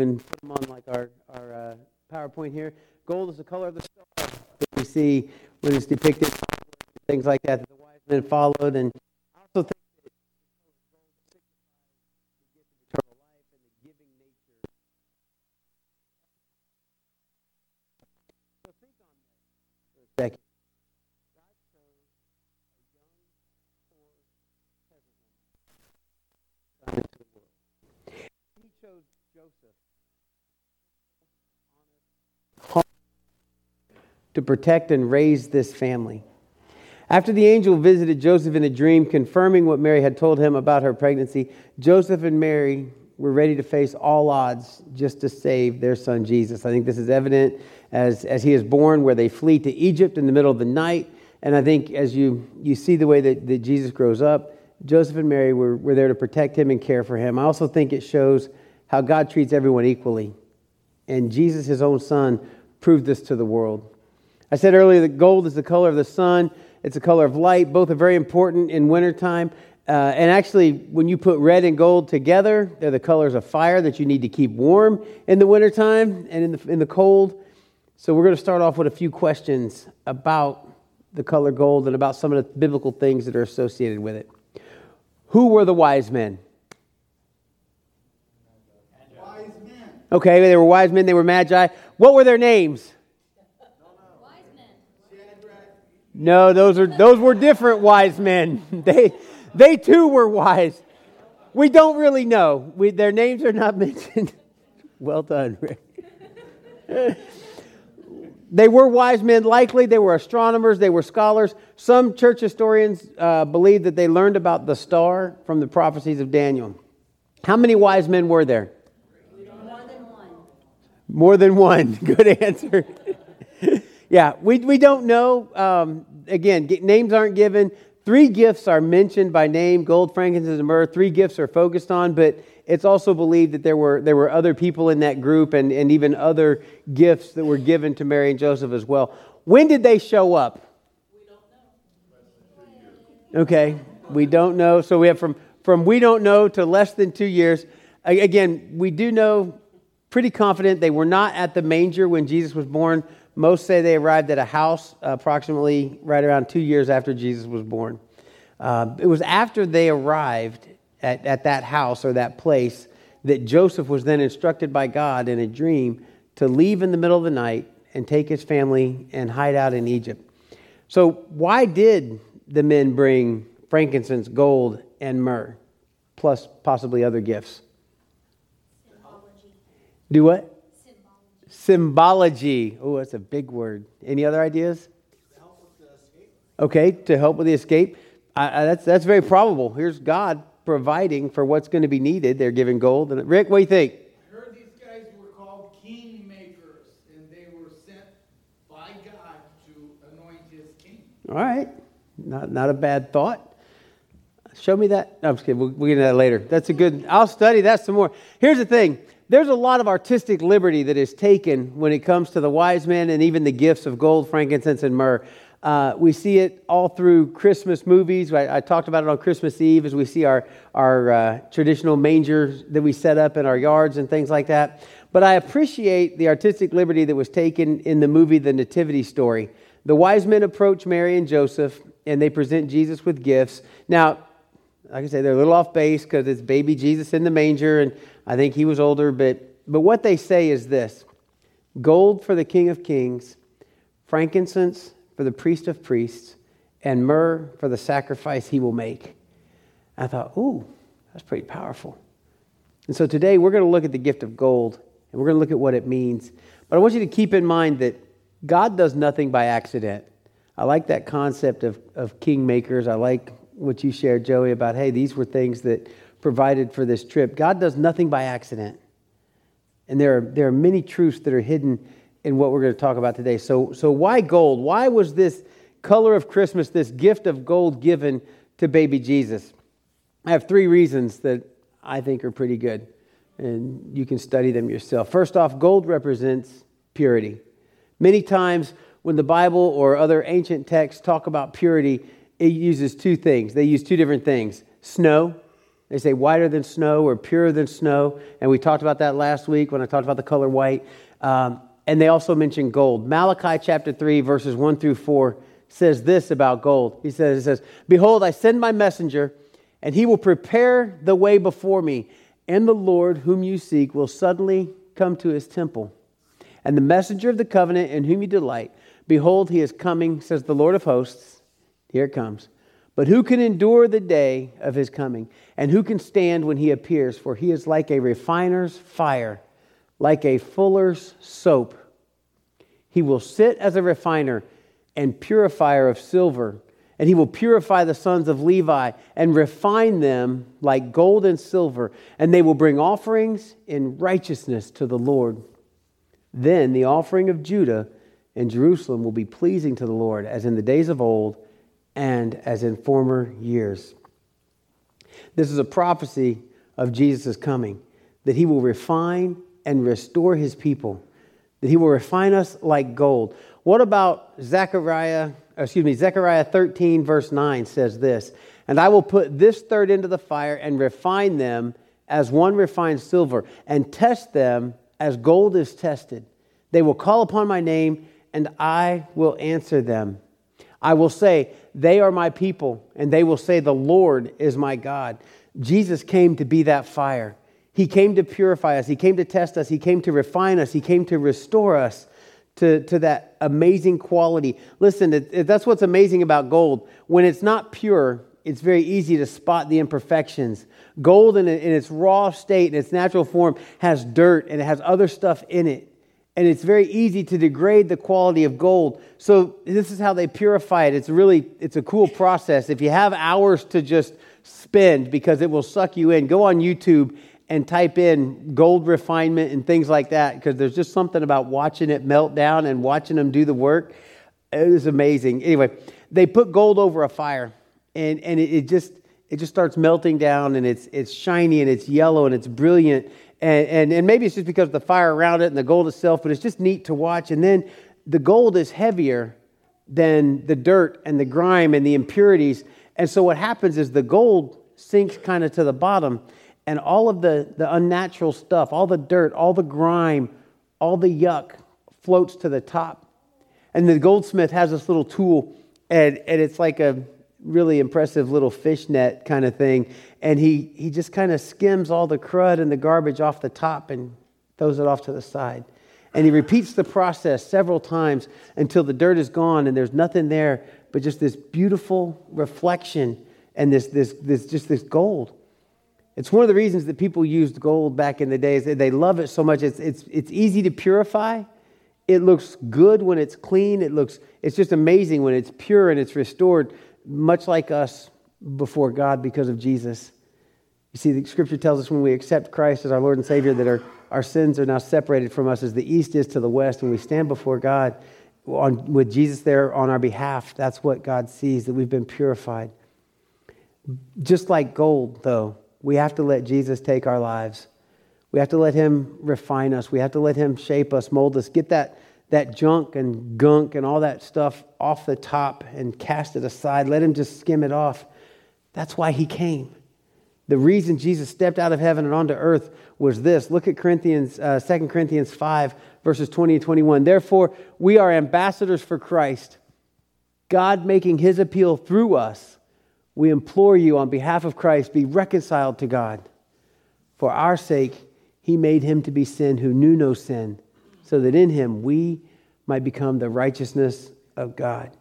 even put them on like our, our uh, PowerPoint here. Gold is the color of the star that we see when it's depicted, things like that, that the wise men followed. And I also think that gold signifies the gift of eternal life and the giving nature. So think on that for a second. God chose a young, poor peasant woman into the world. He chose Joseph to protect and raise this family. After the angel visited Joseph in a dream, confirming what Mary had told him about her pregnancy, Joseph and Mary were ready to face all odds just to save their son Jesus. I think this is evident as, as he is born, where they flee to Egypt in the middle of the night. And I think as you, you see the way that, that Jesus grows up, Joseph and Mary were, were there to protect him and care for him. I also think it shows how God treats everyone equally. And Jesus, his own son, proved this to the world. I said earlier that gold is the color of the sun, it's the color of light. Both are very important in wintertime. Uh, and actually, when you put red and gold together, they're the colors of fire that you need to keep warm in the wintertime and in the, in the cold. So, we're going to start off with a few questions about the color gold and about some of the biblical things that are associated with it. Who were the wise men? Wise men. Okay, they were wise men, they were magi. What were their names? No, those are those were different wise men. They they too were wise. We don't really know. We, their names are not mentioned. well done, Rick. they were wise men, likely. They were astronomers. They were scholars. Some church historians uh, believe that they learned about the star from the prophecies of Daniel. How many wise men were there? More than one. More than one. Good answer. Yeah, we, we don't know. Um, again, names aren't given. Three gifts are mentioned by name gold, frankincense, and myrrh. Three gifts are focused on, but it's also believed that there were, there were other people in that group and, and even other gifts that were given to Mary and Joseph as well. When did they show up? We don't know. Okay, we don't know. So we have from, from we don't know to less than two years. Again, we do know pretty confident they were not at the manger when Jesus was born. Most say they arrived at a house approximately right around two years after Jesus was born. Uh, it was after they arrived at, at that house or that place that Joseph was then instructed by God in a dream to leave in the middle of the night and take his family and hide out in Egypt. So, why did the men bring frankincense, gold, and myrrh, plus possibly other gifts? Symbology. Do what? Symbology. Oh, that's a big word. Any other ideas? Okay, to help with the escape. I, I, that's, that's very probable. Here's God providing for what's going to be needed. They're giving gold. And Rick, what do you think? I heard these guys were called king makers, and they were sent by God to anoint his king. All right, not, not a bad thought. Show me that. No, I'm just kidding. We'll, we'll get into that later. That's a good. I'll study that some more. Here's the thing. There's a lot of artistic liberty that is taken when it comes to the wise men and even the gifts of gold, frankincense, and myrrh. Uh, we see it all through Christmas movies. I, I, talked about it on Christmas Eve as we see our, our uh, traditional mangers that we set up in our yards and things like that. But I appreciate the artistic liberty that was taken in the movie The Nativity Story. The wise men approach Mary and Joseph and they present Jesus with gifts. Now, like I say, they're a little off base because it's baby Jesus in the manger, and I think he was older. But, but what they say is this gold for the King of Kings, frankincense for the priest of priests, and myrrh for the sacrifice he will make. I thought, ooh, that's pretty powerful. And so today we're going to look at the gift of gold, and we're going to look at what it means. But I want you to keep in mind that God does nothing by accident. I like that concept of, of kingmakers. I like what you shared, Joey, about, hey, these were things that provided for this trip. God does nothing by accident. And there are, there are many truths that are hidden in what we're going to talk about today. So, so why gold? Why was this color of Christmas, this gift of gold given to baby Jesus? I have three reasons that I think are pretty good, and you can study them yourself. First off, gold represents purity. Many times when the Bible or other ancient texts talk about purity, it uses two things. They use two different things snow They say whiter than snow or purer than snow. And we talked about that last week when I talked about the color white. Um, and they also mention gold. Malachi chapter 3, verses 1 through 4 says this about gold. He says, it says, Behold, I send my messenger, and he will prepare the way before me. And the Lord, whom you seek, will suddenly come to his temple. And the messenger of the covenant in whom you delight, behold, he is coming, says the Lord of hosts. Here it comes. But who can endure the day of his coming? And who can stand when he appears? For he is like a refiner's fire, like a fuller's soap. He will sit as a refiner and purifier of silver, and he will purify the sons of Levi and refine them like gold and silver, and they will bring offerings in righteousness to the Lord. Then the offering of Judah and Jerusalem will be pleasing to the Lord, as in the days of old and as in former years. This is a prophecy of Jesus' coming, that he will refine and restore his people, that he will refine us like gold. What about Zechariah, excuse me, Zechariah 13, verse 9 says this, and I will put this third into the fire and refine them as one refines silver, and test them as gold is tested. They will call upon my name, and I will answer them. I will say, They are my people, and they will say, The Lord is my God. Jesus came to be that fire. He came to purify us, He came to test us, He came to refine us, He came to restore us to, to that amazing quality. Listen, it, it, that's what's amazing about gold. When it's not pure, it's very easy to spot the imperfections. Gold, in, in its raw state, in its natural form, has dirt and it has other stuff in it and it's very easy to degrade the quality of gold. So this is how they purify it. It's really it's a cool process. If you have hours to just spend because it will suck you in go on youtube and type in gold refinement and things like that because there's just something about watching it melt down and watching them do the work. It is amazing. Anyway they put gold over a fire and, and it, it just it just starts melting down and it's it's shiny and it's yellow and it's brilliant and, and, and maybe it's just because of the fire around it and the gold itself, but it's just neat to watch. And then the gold is heavier than the dirt and the grime and the impurities. And so what happens is the gold sinks kind of to the bottom, and all of the, the unnatural stuff, all the dirt, all the grime, all the yuck floats to the top. And the goldsmith has this little tool, and, and it's like a really impressive little fishnet kind of thing. And he, he just kind of skims all the crud and the garbage off the top and throws it off to the side. And he repeats the process several times until the dirt is gone and there's nothing there but just this beautiful reflection and this, this, this just this gold. It's one of the reasons that people used gold back in the days. They love it so much. It's, it's, it's easy to purify. It looks good when it's clean. It looks, it's just amazing when it's pure and it's restored much like us before God because of Jesus. You see, the scripture tells us when we accept Christ as our Lord and Savior that our, our sins are now separated from us as the east is to the west. When we stand before God on, with Jesus there on our behalf, that's what God sees, that we've been purified. Just like gold, though, we have to let Jesus take our lives. We have to let Him refine us. We have to let Him shape us, mold us, get that that junk and gunk and all that stuff off the top and cast it aside. Let him just skim it off. That's why he came. The reason Jesus stepped out of heaven and onto earth was this. Look at Corinthians, uh, 2 Corinthians 5, verses 20 and 21. Therefore, we are ambassadors for Christ, God making his appeal through us. We implore you on behalf of Christ, be reconciled to God. For our sake, he made him to be sin who knew no sin so that in him we might become the righteousness of God.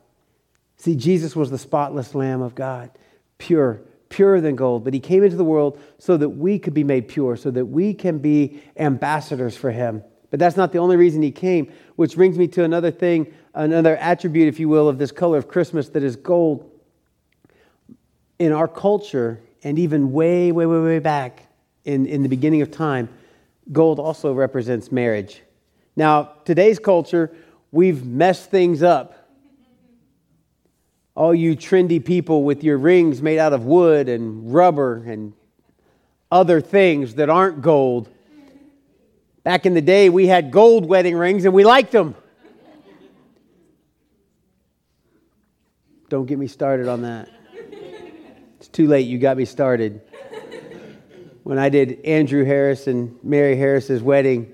See, Jesus was the spotless Lamb of God, pure, purer than gold, but he came into the world so that we could be made pure, so that we can be ambassadors for him. But that's not the only reason he came, which brings me to another thing, another attribute, if you will, of this color of Christmas that is gold. In our culture, and even way, way, way, way back in, in the beginning of time, gold also represents marriage. Now, today's culture, we've messed things up. All you trendy people with your rings made out of wood and rubber and other things that aren't gold. Back in the day, we had gold wedding rings and we liked them. Don't get me started on that. It's too late, you got me started. when I did Andrew Harris and Mary Harris's wedding,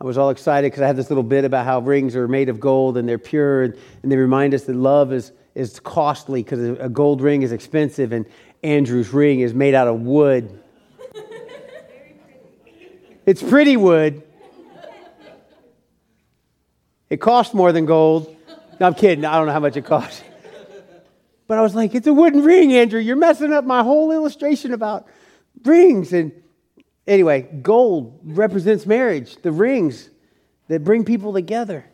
I was all excited because I had this little bit about how rings are made of gold and they're pure, and, and they remind us that love is, is costly because a gold ring is expensive, and Andrew's ring is made out of wood. it's pretty wood. It costs more than gold. No, I'm kidding. I don't know how much it costs. But I was like, it's a wooden ring, Andrew. You're messing up my whole illustration about rings. And anyway, gold represents marriage, the rings that bring people together.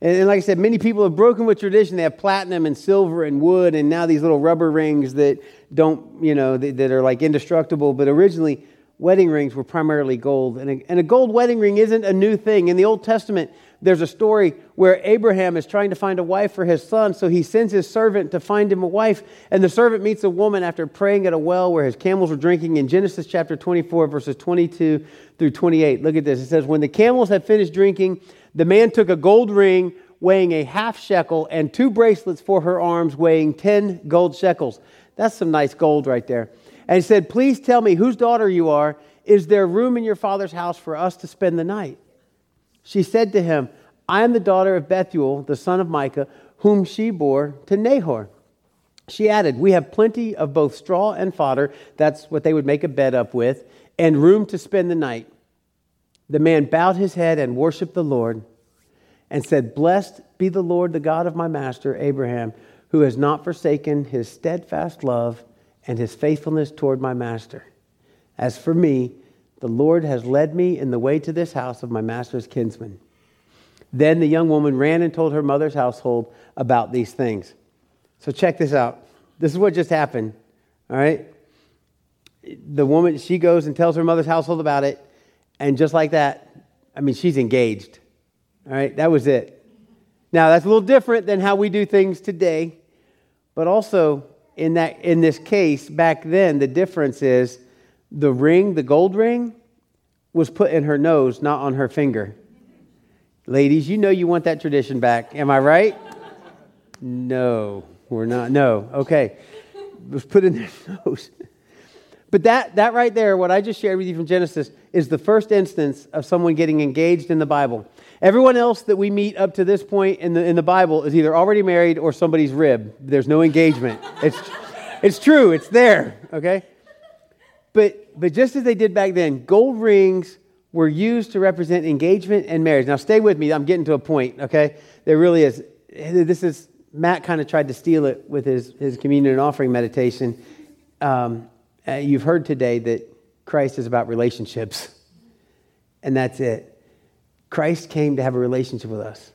And, and like I said, many people have broken with tradition. They have platinum and silver and wood, and now these little rubber rings that don't, you know, that, that are like indestructible. But originally, wedding rings were primarily gold. And a, and a gold wedding ring isn't a new thing. In the Old Testament, there's a story where Abraham is trying to find a wife for his son, so he sends his servant to find him a wife. And the servant meets a woman after praying at a well where his camels were drinking in Genesis chapter 24, verses 22 through 28. Look at this. It says, When the camels had finished drinking, the man took a gold ring weighing a half shekel and two bracelets for her arms weighing 10 gold shekels. That's some nice gold right there. And said, Please tell me whose daughter you are. Is there room in your father's house for us to spend the night? She said to him, I am the daughter of Bethuel, the son of Milcah, whom she bore to Nahor. She added, We have plenty of both straw and fodder, that's what they would make a bed up with, and room to spend the night. The man bowed his head and worshiped the Lord and said, Blessed be the Lord, the God of my master Abraham, who has not forsaken his steadfast love and his faithfulness toward my master. As for me, the Lord has led me in the way to this house of my master's kinsman. Then the young woman ran and told her mother's household about these things. So check this out. This is what just happened. All right? The woman, she goes and tells her mother's household about it. And just like that, I mean, she's engaged. All right? That was it. Now, that's a little different than how we do things today. But also, in, that, in this case, back then, the difference is the ring, the gold ring, was put in her nose, not on her finger. Ladies, you know you want that tradition back. Am I right? No, we're not. No. Okay. It was put in their nose. But that, that right there, what I just shared with you from Genesis, is the first instance of someone getting engaged in the Bible. Everyone else that we meet up to this point in the, in the Bible is either already married or somebody's rib. There's no engagement. It's, it's true, it's there, okay? But, but just as they did back then, gold rings were used to represent engagement and marriage. Now, stay with me. I'm getting to a point, okay? There really is. This is, Matt kind of tried to steal it with his, his communion and offering meditation. Um, uh, you've heard today that Christ is about relationships, and that's it. Christ came to have a relationship with us,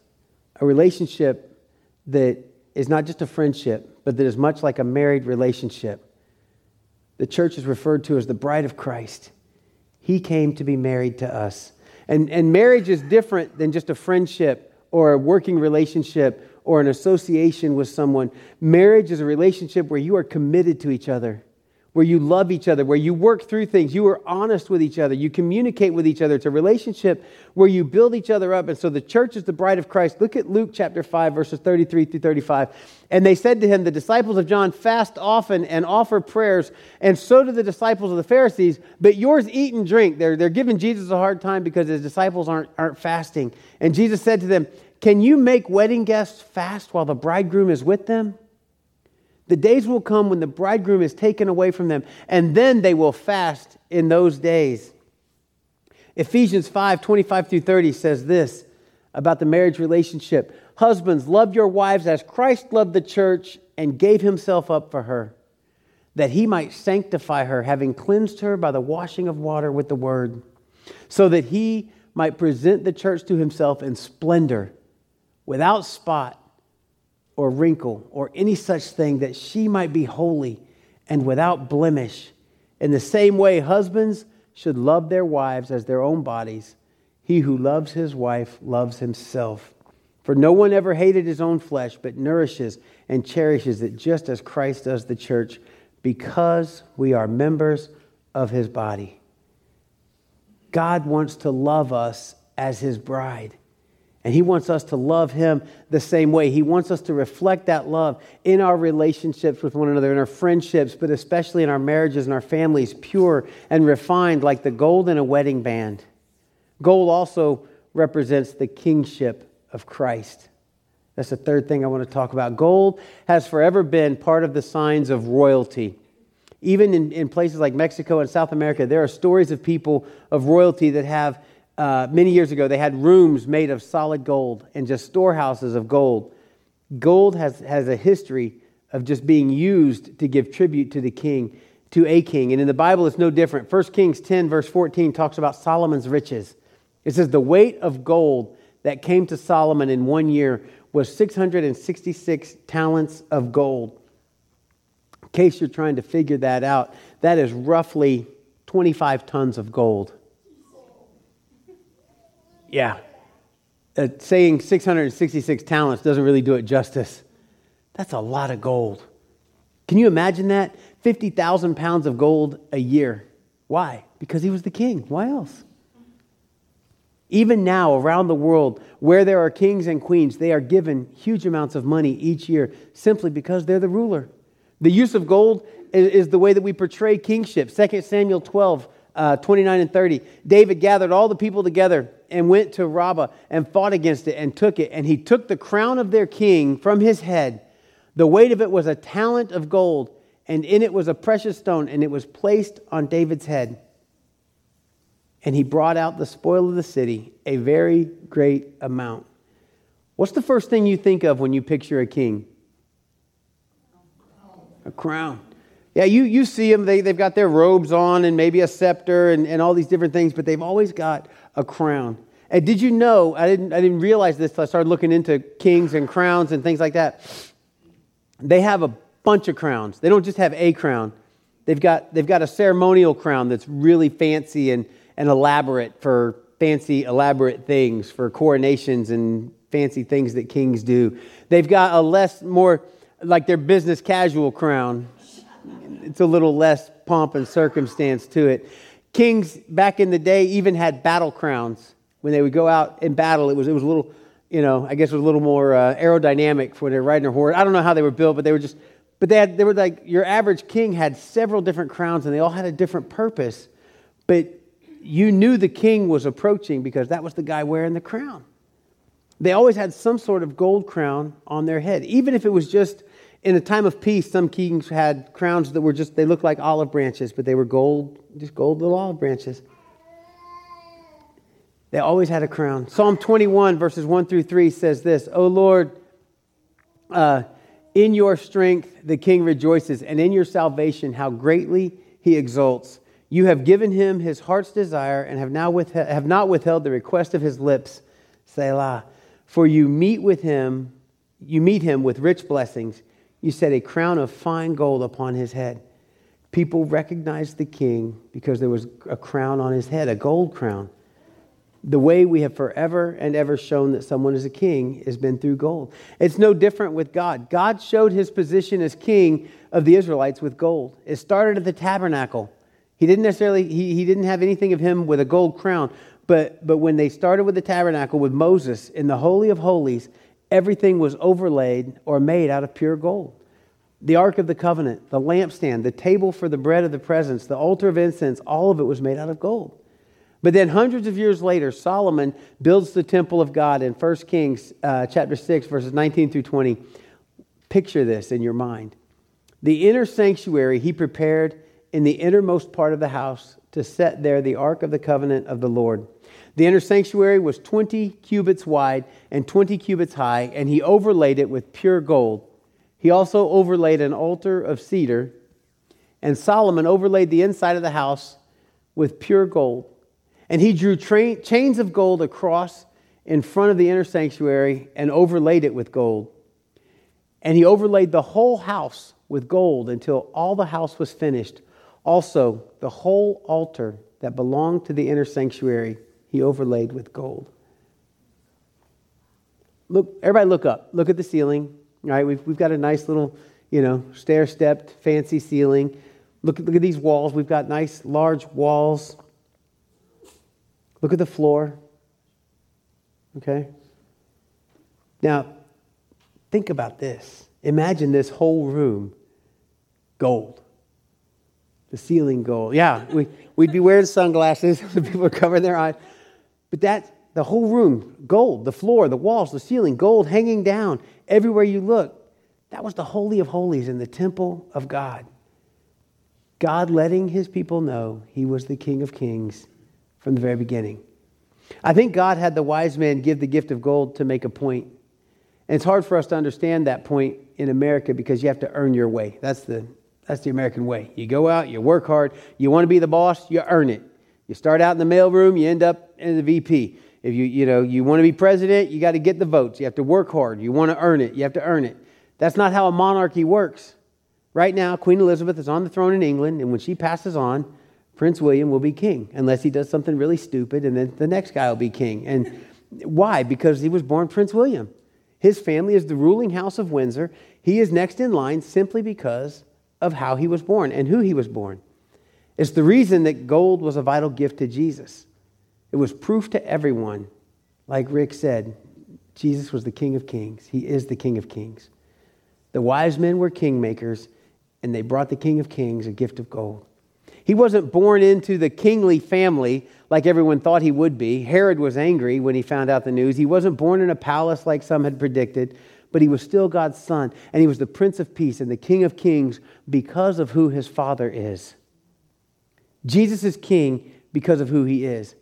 a relationship that is not just a friendship, but that is much like a married relationship the church is referred to as the bride of Christ. He came to be married to us. And, and marriage is different than just a friendship or a working relationship or an association with someone. Marriage is a relationship where you are committed to each other where you love each other, where you work through things, you are honest with each other, you communicate with each other. It's a relationship where you build each other up. And so the church is the bride of Christ. Look at Luke chapter 5, verses 33 through 35. And they said to him, The disciples of John fast often and offer prayers, and so do the disciples of the Pharisees, but yours eat and drink. They're, they're giving Jesus a hard time because his disciples aren't, aren't fasting. And Jesus said to them, Can you make wedding guests fast while the bridegroom is with them? The days will come when the bridegroom is taken away from them, and then they will fast in those days. Ephesians 5 25 through 30 says this about the marriage relationship Husbands, love your wives as Christ loved the church and gave himself up for her, that he might sanctify her, having cleansed her by the washing of water with the word, so that he might present the church to himself in splendor, without spot or wrinkle or any such thing, that she might be holy and without blemish. In the same way, husbands should love their wives as their own bodies. He who loves his wife loves himself. For no one ever hated his own flesh, but nourishes and cherishes it just as Christ does the church, because we are members of his body. God wants to love us as his bride. And He wants us to love Him the same way. He wants us to reflect that love in our relationships with one another, in our friendships, but especially in our marriages and our families, pure and refined like the gold in a wedding band. Gold also represents the kingship of Christ. That's the third thing I want to talk about. Gold has forever been part of the signs of royalty. Even in, in places like Mexico and South America, there are stories of people of royalty that have uh, many years ago, they had rooms made of solid gold and just storehouses of gold. Gold has, has a history of just being used to give tribute to the king, to a king. And in the Bible, it's no different. 1 Kings 10, verse 14, talks about Solomon's riches. It says, The weight of gold that came to Solomon in one year was 666 talents of gold. In case you're trying to figure that out, that is roughly 25 tons of gold. Yeah. Uh, saying 666 talents doesn't really do it justice. That's a lot of gold. Can you imagine that? 50,000 pounds of gold a year. Why? Because he was the king. Why else? Even now, around the world, where there are kings and queens, they are given huge amounts of money each year simply because they're the ruler. The use of gold is, the way that we portray kingship. 2 Samuel 12, uh, 29 and 30. David gathered all the people together and went to Rabbah and fought against it and took it. And he took the crown of their king from his head. The weight of it was a talent of gold, and in it was a precious stone, and it was placed on David's head. And he brought out the spoil of the city, a very great amount. What's the first thing you think of when you picture a king? A crown. Yeah, you, you see them, they, they've got their robes on and maybe a scepter and, and all these different things, but they've always got a crown. And did you know, I didn't, I didn't realize this I started looking into kings and crowns and things like that. They have a bunch of crowns. They don't just have a crown. They've got, they've got a ceremonial crown that's really fancy and, and elaborate for fancy, elaborate things, for coronations and fancy things that kings do. They've got a less, more like their business casual crown. It's a little less pomp and circumstance to it. Kings back in the day even had battle crowns. When they would go out in battle, it was, it was a little, you know, I guess it was a little more uh, aerodynamic for when they were riding their horse. I don't know how they were built, but they were just, but they had, they were like, your average king had several different crowns and they all had a different purpose. But you knew the king was approaching because that was the guy wearing the crown. They always had some sort of gold crown on their head, even if it was just in a time of peace, some kings had crowns that were just, they looked like olive branches, but they were gold, just gold little olive branches. They always had a crown. Psalm 21, verses 1 through 3 says this O Lord, uh, in your strength the king rejoices, and in your salvation how greatly he exults. You have given him his heart's desire and have, now withheld, have not withheld the request of his lips. Selah. For you meet with him, you meet him with rich blessings. You set a crown of fine gold upon his head. People recognized the king because there was a crown on his head, a gold crown. The way we have forever and ever shown that someone is a king has been through gold. It's no different with God. God showed his position as king of the Israelites with gold. It started at the tabernacle. He didn't necessarily, he, he didn't have anything of him with a gold crown, but, but when they started with the tabernacle with Moses in the Holy of Holies, everything was overlaid or made out of pure gold. The Ark of the Covenant, the lampstand, the table for the bread of the presence, the altar of incense, all of it was made out of gold. But then, hundreds of years later, Solomon builds the temple of God in 1 Kings uh, chapter 6, verses 19 through 20. Picture this in your mind. The inner sanctuary he prepared in the innermost part of the house to set there the Ark of the Covenant of the Lord. The inner sanctuary was 20 cubits wide and 20 cubits high, and he overlaid it with pure gold. He also overlaid an altar of cedar, and Solomon overlaid the inside of the house with pure gold. And he drew tra- chains of gold across in front of the inner sanctuary and overlaid it with gold. And he overlaid the whole house with gold until all the house was finished. Also, the whole altar that belonged to the inner sanctuary he overlaid with gold. Look, everybody look up. Look at the ceiling. All right, we've, we've got a nice little, you know, stair stepped, fancy ceiling. Look, look at these walls. We've got nice, large walls. Look at the floor. Okay? Now, think about this. Imagine this whole room gold. The ceiling gold. Yeah, we, we'd be wearing sunglasses. the people are covering their eyes. But that, the whole room, gold. The floor, the walls, the ceiling, gold hanging down everywhere you look. That was the Holy of Holies in the temple of God. God letting his people know he was the King of Kings from the very beginning. I think God had the wise men give the gift of gold to make a point. And it's hard for us to understand that point in America because you have to earn your way. That's the, that's the American way. You go out, you work hard, you want to be the boss, you earn it. You start out in the mailroom, you end up the VP. If you, you, know, you want to be president, you got to get the votes. You have to work hard. You want to earn it. You have to earn it. That's not how a monarchy works. Right now, Queen Elizabeth is on the throne in England, and when she passes on, Prince William will be king, unless he does something really stupid, and then the next guy will be king. And why? Because he was born Prince William. His family is the ruling house of Windsor. He is next in line simply because of how he was born and who he was born. It's the reason that gold was a vital gift to Jesus. It was proof to everyone, like Rick said, Jesus was the King of Kings. He is the King of Kings. The wise men were kingmakers and they brought the King of Kings a gift of gold. He wasn't born into the kingly family like everyone thought he would be. Herod was angry when he found out the news. He wasn't born in a palace like some had predicted, but he was still God's son, and he was the Prince of Peace and the King of Kings because of who his Father is. Jesus is king because of who he is.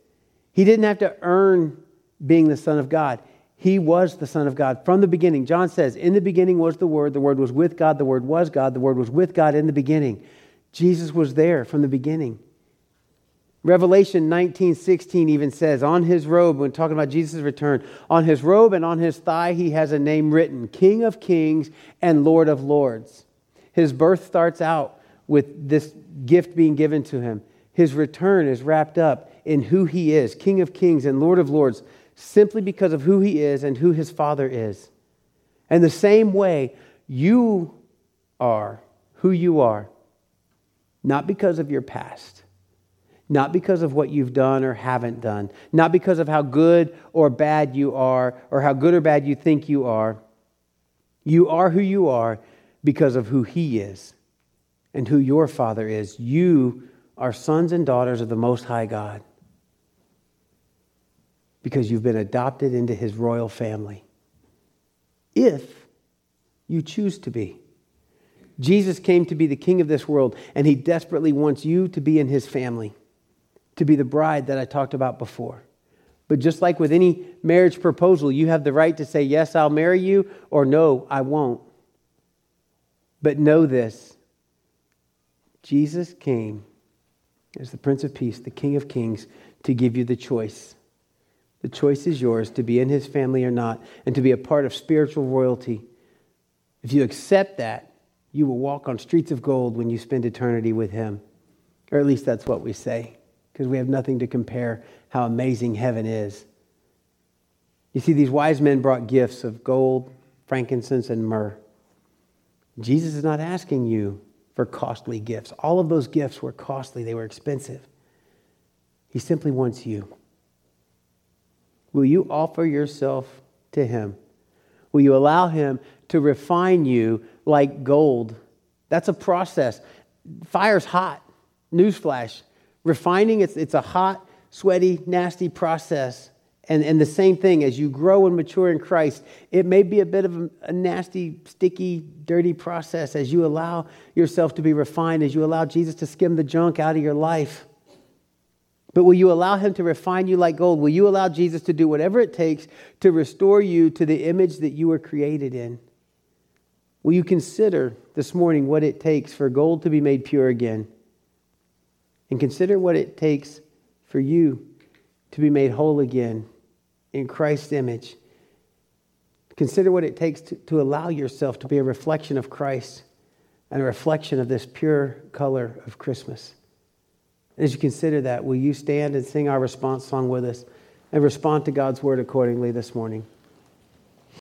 He didn't have to earn being the Son of God. He was the Son of God from the beginning. John says, In the beginning was the Word, the Word was with God, the Word was God, the Word was with God in the beginning. Jesus was there from the beginning. Revelation 19, 16 even says, on his robe, when talking about Jesus' return, on his robe and on his thigh, he has a name written King of Kings and Lord of Lords. His birth starts out with this gift being given to him. His return is wrapped up in who he is King of Kings and Lord of Lords simply because of who he is and who his father is. And the same way, you are who you are, not because of your past, not because of what you've done or haven't done, not because of how good or bad you are or how good or bad you think you are. You are who you are because of who he is and who your father is. You are sons and daughters of the Most High God because you've been adopted into his royal family. If you choose to be. Jesus came to be the king of this world, and he desperately wants you to be in his family, to be the bride that I talked about before. But just like with any marriage proposal, you have the right to say, Yes, I'll marry you, or No, I won't. But know this Jesus came as the Prince of Peace, the King of Kings, to give you the choice. The choice is yours to be in his family or not, and to be a part of spiritual royalty. If you accept that, you will walk on streets of gold when you spend eternity with him. Or at least that's what we say, because we have nothing to compare how amazing heaven is. You see, these wise men brought gifts of gold, frankincense, and myrrh. Jesus is not asking you for costly gifts. All of those gifts were costly, they were expensive. He simply wants you. Will you offer yourself to Him? Will you allow Him to refine you like gold? That's a process. Fire's hot. Newsflash. Refining, it's, it's a hot, sweaty, nasty process. And, and the same thing, as you grow and mature in Christ, it may be a bit of a, a, nasty, sticky, dirty process as you allow yourself to be refined, as you allow Jesus to skim the junk out of your life. But will you allow him to refine you like gold? Will you allow Jesus to do whatever it takes to restore you to the image that you were created in? Will you consider this morning what it takes for gold to be made pure again? And consider what it takes for you to be made whole again in Christ's image. Consider what it takes to, to allow yourself to be a reflection of Christ and a reflection of this pure color of Christmas. As you consider that, will you stand and sing our response song with us and respond to God's word accordingly this morning?